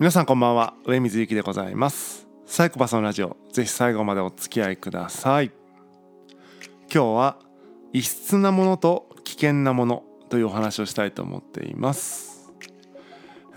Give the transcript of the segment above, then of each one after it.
皆さんこんばんは。上水幸でございます。サイコパスのラジオ。ぜひ最後までお付き合いください。今日は異質なものと危険なものというお話をしたいと思っています、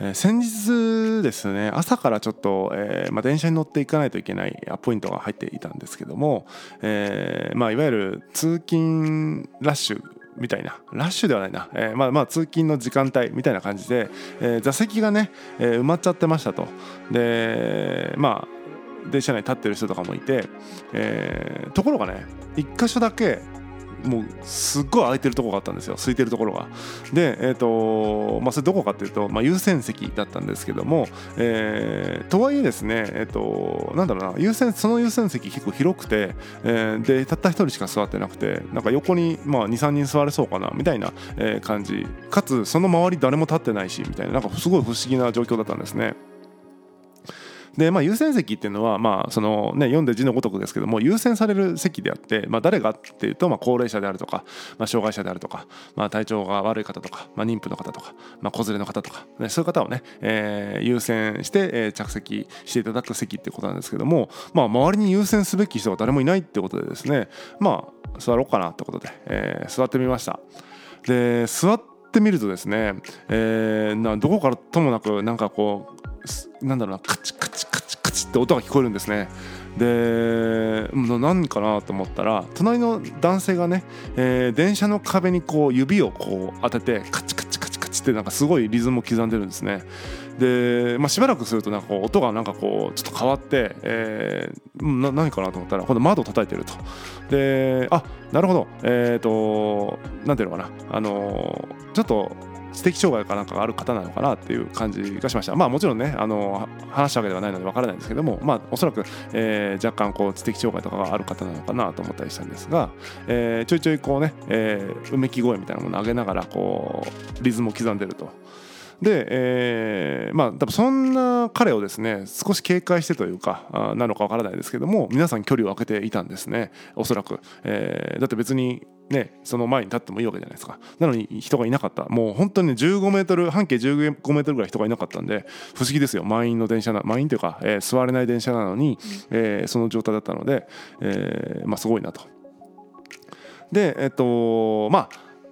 えー先日ですね朝からちょっと、えーまあ、電車に乗っていかないといけないアポイントが入っていたんですけども、えーまあ、いわゆる通勤ラッシュみたいな。ラッシュではないな、えーまあまあ通勤の時間帯みたいな感じで、えー座席がね、えー埋まっちゃってましたと。でまあ電車内立ってる人とかもいて、えーところがね1箇所だけもうすっごい空いてるとこがあったんですよ。空いてるところが。でえっ、とまあそれどこかっていうと、まあ、優先席だったんですけども、えーとはいえですねえっ、となんだろうな優先その優先席結構広くて、えーでたった一人しか座ってなくてなんか横に、まあ、23人座れそうかなみたいな、え感じ。かつその周り誰も立ってないしみたいななんかすごい不思議な状況だったんですね。でまあ、優先席っていうのは、まあそのね、読んで字のごとくですけども優先される席であって、まあ、誰がっていうと、まあ、高齢者であるとか、まあ、障害者であるとか、まあ、体調が悪い方とか、まあ、妊婦の方とか、まあ、子連れの方とか、ね、そういう方をね、えー優先して、えー着席していただく席っていうことなんですけども、まあ、周りに優先すべき人が誰もいないってことでですねまあ座ろうかなってことで、えー座ってみました。で座ってみるとですね、えーなどこからともなくなんかこうなんだろうなカチカチカチカチって音が聞こえるんですね。でな何かなと思ったら隣の男性がね、えー電車の壁にこう指をこう当ててカチカチカチカチってなんかすごいリズムを刻んでるんですね。で、まあ、しばらくするとなんかこう音がなんかこうちょっと変わって、えーうんな何かなと思ったら今度窓を叩いてると。であなるほどえっ、となんていうのかなあのーちょっと知的障害かなんかがある方なのかなっていう感じがしました。まあもちろんねあの話したわけではないのでわからないんですけどもまあおそらく、えー若干こう知的障害とかがある方なのかなと思ったりしたんですが、えーちょいちょいこうね、えーうめき声みたいなものを上げながらこうリズムを刻んでると。で、えーまあ多分そんな彼をですね少し警戒してというかなのかわからないですけども皆さん距離を空けていたんですね。おそらく、えーだって別にねその前に立ってもいいわけじゃないですか。なのに人がいなかった。もう本当にね15メートル半径15メートルぐらい人がいなかったんで不思議ですよ。満員の電車な満員というか、えー座れない電車なのに、えーその状態だったので、えーまあすごいなと。でえっとまあ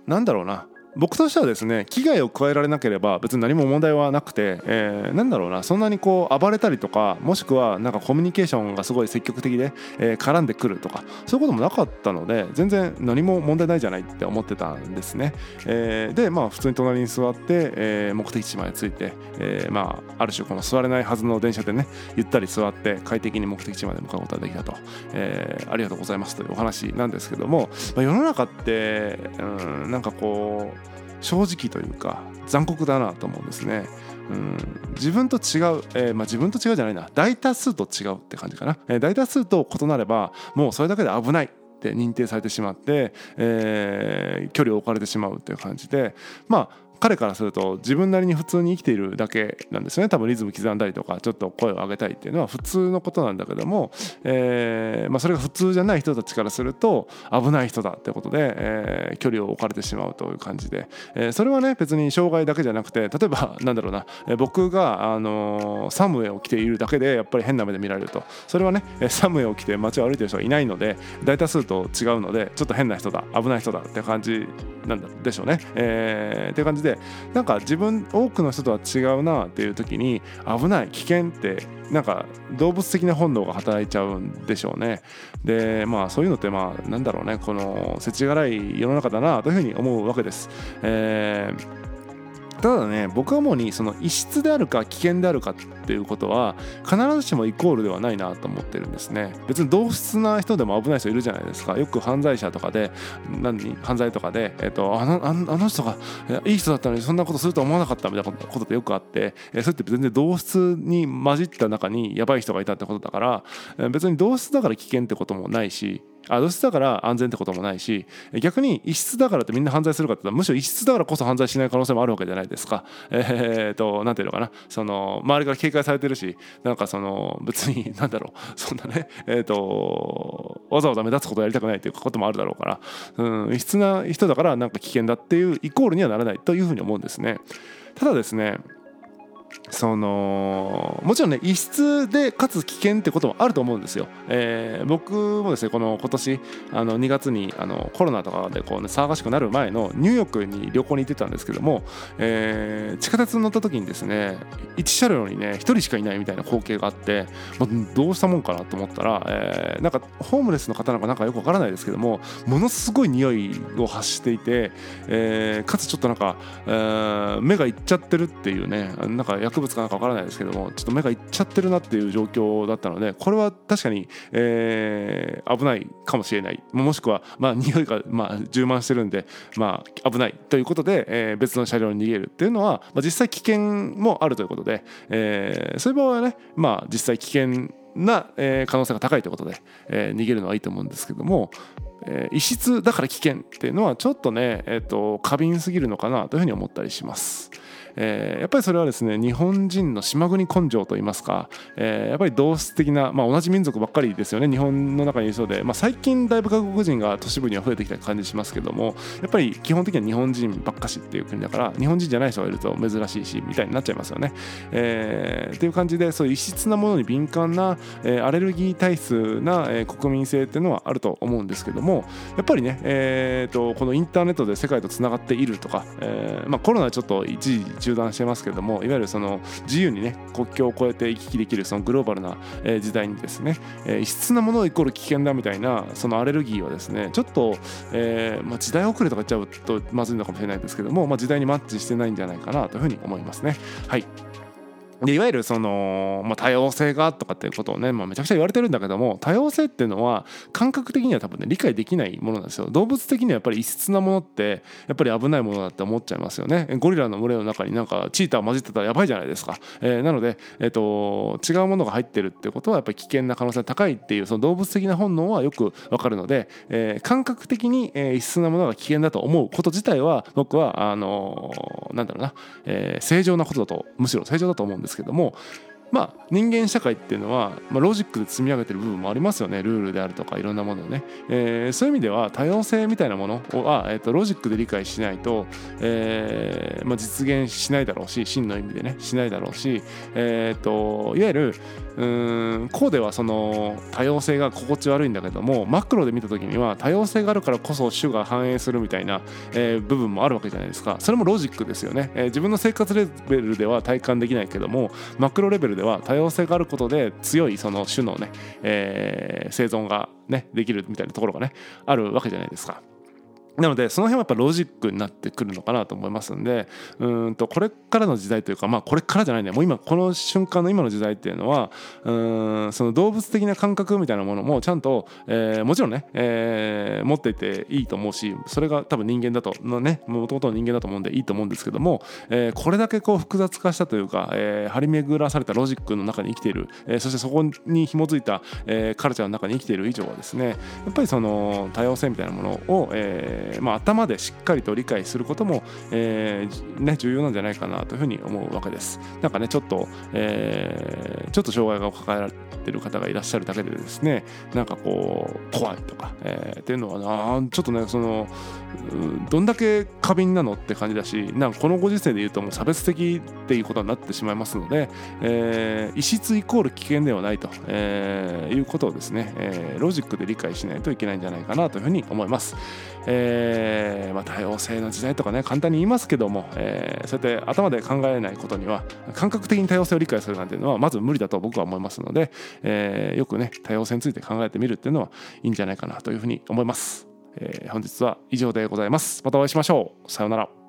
なんだろうな僕としてはですね危害を加えられなければ別に何も問題はなくて、えーなんだろうなそんなにこう暴れたりとかもしくはなんかコミュニケーションがすごい積極的で、えー絡んでくるとかそういうこともなかったので全然何も問題ないじゃないって思ってたんですね、えーでまあ普通に隣に座って、えー目的地まで着いて、えーまあある種この座れないはずの電車でねゆったり座って快適に目的地まで向かうことができたと、えーありがとうございますというお話なんですけども、まあ、世の中ってうんなんかこう正直というか残酷だなと思うんですね。うん、自分と違う、えーまあ、自分と違うじゃないな。大多数と違うって感じかな、えー大多数と異なればもうそれだけで危ないって認定されてしまって、えー距離を置かれてしまうっていう感じでまあ彼からすると自分なりに普通に生きているだけなんですね。多分リズム刻んだりとかちょっと声を上げたいっていうのは普通のことなんだけども、えーまあ、それが普通じゃない人たちからすると危ない人だってことで、えー距離を置かれてしまうという感じで、えそれはね別に障害だけじゃなくて例えばなんだろうな、え僕が、あのサムウェイを着ているだけでやっぱり変な目で見られると。それはねサムウェイを着て街を歩いてる人がいないので大多数と違うのでちょっと変な人だ危ない人だって感じなんでしょうね。えーって感じでなんか自分多くの人とは違うなっていう時に危ない危険ってなんか動物的な本能が働いちゃうんでしょうね。でまあそういうのってまあなんだろうねこの世知辛い世の中だなというふうに思うわけです。えーただね僕は主にその異質であるか危険であるかっていうことは必ずしもイコールではないなと思ってるんですね。別に同質な人でも危ない人いるじゃないですか。よく犯罪者とかで何犯罪とかで、えっとあのあの人がいい人だったのにそんなことすると思わなかったみたいなことってよくあってえそれって全然同質に混じった中にやばい人がいたってことだから別に同質だから危険ってこともないしあ同質だから安全ってこともないし逆に異質だからってみんな犯罪するかって言ったらむしろ異質だからこそ犯罪しない可能性もあるわけじゃないですか。えー、となんていうのかなその周りから警戒されてるしなんかその別に なんだろうそんなねえー、とわざわざ目立つことやりたくないっていうこともあるだろうから、うん、異質な人だからなんか危険だっていうイコールにはならないというふうに思うんですね。ただですねそのもちろんね異質でかつ危険ってこともあると思うんですよ。えー、僕もですねこの今年あの2月にあのコロナとかでこう、ね、騒がしくなる前のニューヨークに旅行に行ってたんですけども、えー、地下鉄に乗った時にですね1車両にね1人しかいないみたいな光景があって、まあ、どうしたもんかなと思ったら、えー、なんかホームレスの方なんかなんかよくわからないですけどもものすごい匂いを発していて、えー、かつちょっとなんか、えー、目がいっちゃってるっていうねなんか薬物かなんかわからないですけどもちょっと目がいっちゃってるなっていう状況だったのでこれは確かに、えー、危ないかもしれない。もしくはまあ匂いがまあ充満してるんでまあ危ない。ということで、えー、別の車両に逃げるっていうのは、まあ、実際危険もあるということで、えー、そういう場合はねまあ実際危険な、えー、可能性が高いということで、えー、逃げるのはいいと思うんですけども、えー、異質だから危険っていうのはちょっとね、えーと過敏すぎるのかなというふうに思ったりします。えー、やっぱりそれはですね日本人の島国根性といいますか、えー、やっぱり同質的な、まあ、同じ民族ばっかりですよね日本の中にいそうで、まあ、最近だいぶ外国人が都市部には増えてきた感じしますけどもやっぱり基本的には日本人ばっかしっていう国だから日本人じゃない人がいると珍しいしみたいになっちゃいますよね。えー、っていう感じでそういう異質なものに敏感な、えー、アレルギー体質な、えー、国民性っていうのはあると思うんですけどもやっぱりね、えーと、このインターネットで世界とつながっているとか、えーまあ、コロナはちょっと一時中断してますけどもいわゆるその自由にね国境を越えて行き来できるそのグローバルな時代にですね異質なものイコール危険だみたいなそのアレルギーはですねちょっと、えーまあ、時代遅れとか言っちゃうとまずいのかもしれないですけども、まあ、時代にマッチしてないんじゃないかなというふうに思いますね。はいでいわゆるその、まあ、多様性がとかっていうことをね、まあ、めちゃくちゃ言われてるんだけども多様性っていうのは感覚的には多分ね理解できないものなんですよ。動物的にはやっぱり異質なものってやっぱり危ないものだって思っちゃいますよね。ゴリラの群れの中になんかチーター混じってたらやばいじゃないですか、えー、なので、えーと、違うものが入ってるってことはやっぱり危険な可能性高いっていうその動物的な本能はよくわかるので、えー、感覚的に、え、異質なものが危険だと思うこと自体は僕はあのー、なんだろうな、えー、正常なことだとむしろ正常だと思うんですですけどもまあ、人間社会っていうのは、まあ、ロジックで積み上げてる部分もありますよね。ルールであるとかいろんなものをね、えー、そういう意味では多様性みたいなものは、えーと、ロジックで理解しないと、えーまあ、実現しないだろうし真の意味でねしないだろうし、えーと、いわゆるうんこうではその多様性が心地悪いんだけどもマクロで見た時には多様性があるからこそ種が反映するみたいな、えー、部分もあるわけじゃないですか。それもロジックですよね、えー、自分の生活レベルでは体感できないけどもマクロレベルででは多様性があることで強いその種のね、えー、生存がねできるみたいなところがねあるわけじゃないですか。なのでその辺はやっぱロジックになってくるのかなと思いますんでうんとこれからの時代というかまあこれからじゃないね。もう今この瞬間の今の時代っていうのはうんその動物的な感覚みたいなものもちゃんと、えー、もちろんね、えー、持っていていいと思うしそれが多分人間だとのねもともとの人間だと思うんでいいと思うんですけども、えー、これだけこう複雑化したというか、えー、張り巡らされたロジックの中に生きている、えー、そしてそこに紐づいた、えー、カルチャーの中に生きている以上はですねやっぱりその多様性みたいなものを、えーえー、まあ、頭でしっかりと理解することも、えー、ね、重要なんじゃないかなというふうに思うわけです。なんかねちょっと、えー、ちょっと障害が抱えられてる方がいらっしゃるだけでですねなんかこう怖いとか、え、っていうのはなちょっとねそのどんだけ過敏なのって感じだしなんかこのご時世で言うともう差別的っていうことになってしまいますので、え、異質イコール危険ではないと、え、いうことをですね、え、ロジックで理解しないといけないんじゃないかなというふうに思います。えーまあ、多様性の時代とかね簡単に言いますけども、えー、そうやって頭で考えないことには感覚的に多様性を理解するなんていうのはまず無理だと僕は思いますので、えー、よくね多様性について考えてみるっていうのはいいんじゃないかなというふうに思います。え、本日は以上でございます。またお会いしましょう。さようなら。